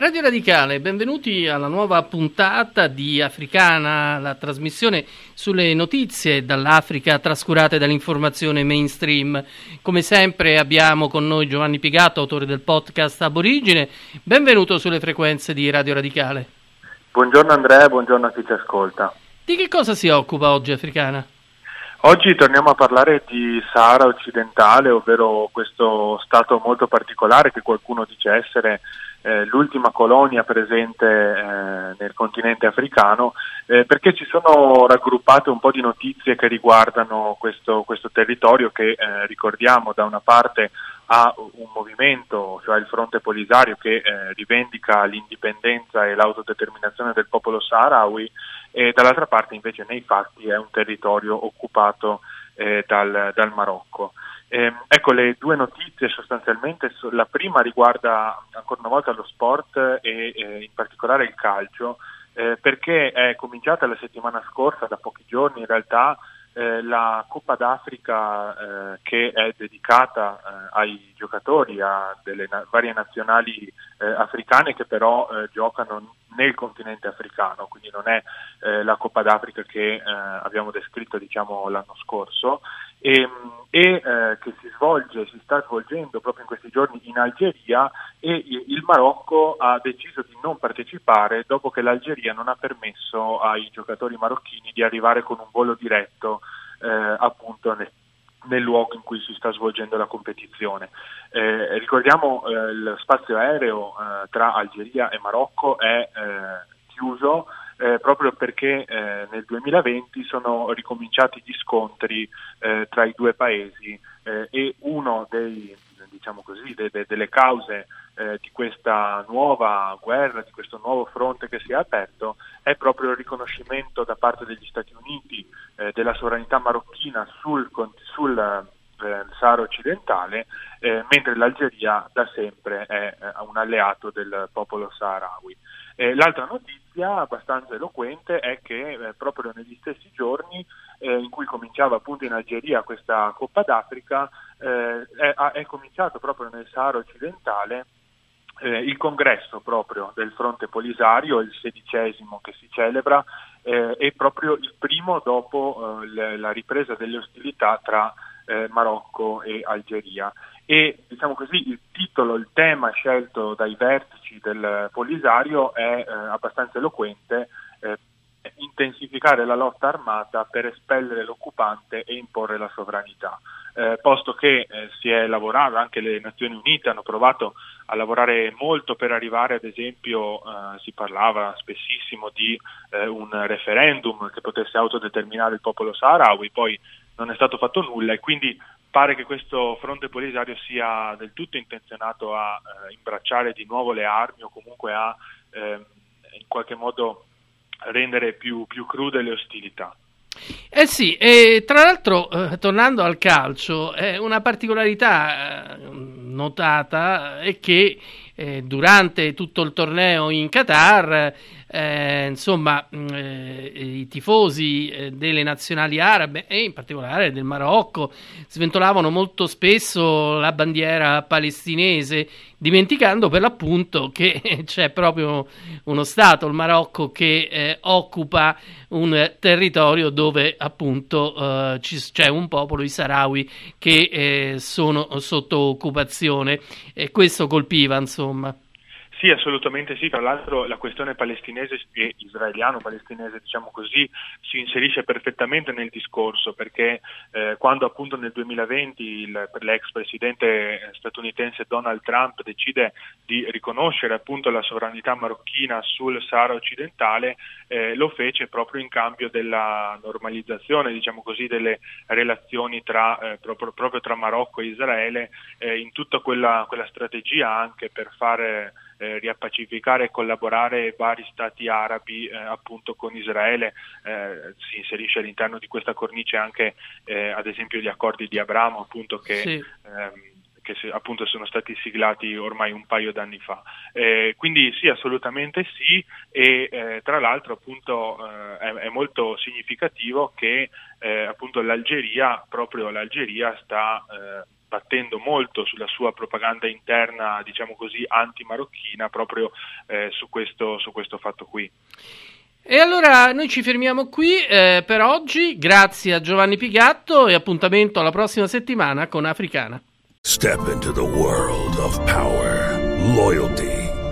Radio Radicale, benvenuti alla nuova puntata di Africana, la trasmissione sulle notizie dall'Africa trascurate dall'informazione mainstream. Come sempre abbiamo con noi Giovanni Pigato, autore del podcast Aborigine. Benvenuto sulle frequenze di Radio Radicale. Buongiorno Andrea, buongiorno a chi ci ascolta. Di che cosa si occupa oggi Africana? Oggi torniamo a parlare di Sahara occidentale, ovvero questo stato molto particolare che qualcuno dice essere eh, l'ultima colonia presente eh, nel continente africano, eh, perché ci sono raggruppate un po' di notizie che riguardano questo, questo territorio che eh, ricordiamo da una parte ha un movimento, cioè il Fronte Polisario, che eh, rivendica l'indipendenza e l'autodeterminazione del popolo saharawi e dall'altra parte invece nei fatti è un territorio occupato eh, dal, dal Marocco. Eh, ecco le due notizie sostanzialmente, la prima riguarda ancora una volta lo sport e in particolare il calcio, eh, perché è cominciata la settimana scorsa, da pochi giorni in realtà, eh, la Coppa d'Africa eh, che è dedicata eh, ai giocatori, a delle na- varie nazionali africane che però giocano nel continente africano, quindi non è la Coppa d'Africa che abbiamo descritto diciamo, l'anno scorso. E, e eh, che si svolge, si sta svolgendo proprio in questi giorni in Algeria e il Marocco ha deciso di non partecipare dopo che l'Algeria non ha permesso ai giocatori marocchini di arrivare con un volo diretto eh, appunto nel, nel luogo in cui si sta svolgendo la competizione. Eh, ricordiamo eh, lo spazio aereo eh, tra Algeria e Marocco è eh, chiuso eh, proprio perché eh, nel 2020 sono ricominciati gli scontri eh, tra i due paesi eh, e uno dei, diciamo così, de, de, delle cause eh, di questa nuova guerra, di questo nuovo fronte che si è aperto, è proprio il riconoscimento da parte degli Stati Uniti eh, della sovranità marocchina sul, sul Sahara occidentale, eh, mentre l'Algeria da sempre è eh, un alleato del popolo saharawi. Eh, l'altra notizia, abbastanza eloquente, è che eh, proprio negli stessi giorni eh, in cui cominciava appunto in Algeria questa Coppa d'Africa, eh, è, è, cominciato proprio nel Sahara occidentale eh, il congresso proprio del fronte polisario, il sedicesimo che si celebra, eh, è proprio il primo dopo la ripresa delle ostilità tra Marocco e Algeria e diciamo così il titolo, il tema scelto dai vertici del Polisario è eh, abbastanza eloquente, eh, intensificare la lotta armata per espellere l'occupante e imporre la sovranità. Eh, posto che eh, si è lavorato, anche le Nazioni Unite hanno provato a lavorare molto per arrivare, ad esempio, eh, si parlava spessissimo di eh, un referendum che potesse autodeterminare il popolo saharawi, poi non è stato fatto nulla e quindi pare che questo fronte polisario sia del tutto intenzionato a eh, imbracciare di nuovo le armi o comunque a eh, in qualche modo rendere più, più, crude le ostilità. Eh sì, e tra l'altro, eh, tornando al calcio, una particolarità eh, notata è che eh, durante tutto il torneo in Qatar eh, insomma, mm, eh, i tifosi eh, delle nazionali arabe e in particolare del Marocco sventolavano molto spesso la bandiera palestinese, dimenticando per l'appunto che c'è proprio uno Stato, il Marocco, che eh, occupa un territorio dove appunto eh, c'è un popolo, i Sahrawi, che sono sotto occupazione e questo colpiva insomma. Sì, assolutamente sì. Tra l'altro la questione palestinese e israeliano-palestinese, diciamo così, si inserisce perfettamente nel discorso perché eh, quando appunto nel 2020 il, l'ex presidente statunitense Donald Trump decide di riconoscere appunto la sovranità marocchina sul Sahara occidentale, eh, lo fece proprio in cambio della normalizzazione, diciamo così, delle relazioni tra, eh, proprio, proprio, tra Marocco e Israele, eh, in tutta quella, quella strategia anche per fare eh, riappacificare e collaborare vari stati arabi eh, appunto con Israele, eh, si inserisce all'interno di questa cornice anche eh, ad esempio gli accordi di Abramo appunto che sì. ehm, che appunto sono stati siglati ormai un paio d'anni fa. Eh, quindi sì, assolutamente sì e eh, tra l'altro appunto eh, è, è, molto significativo che eh, appunto l'Algeria, proprio l'Algeria sta eh, battendo molto sulla sua propaganda interna, diciamo così, anti-marocchina proprio eh, su questo, su questo fatto qui. E allora noi ci fermiamo qui eh, per oggi, grazie a Giovanni Pigatto e appuntamento alla prossima settimana con Africana. Step into the world of power, loyalty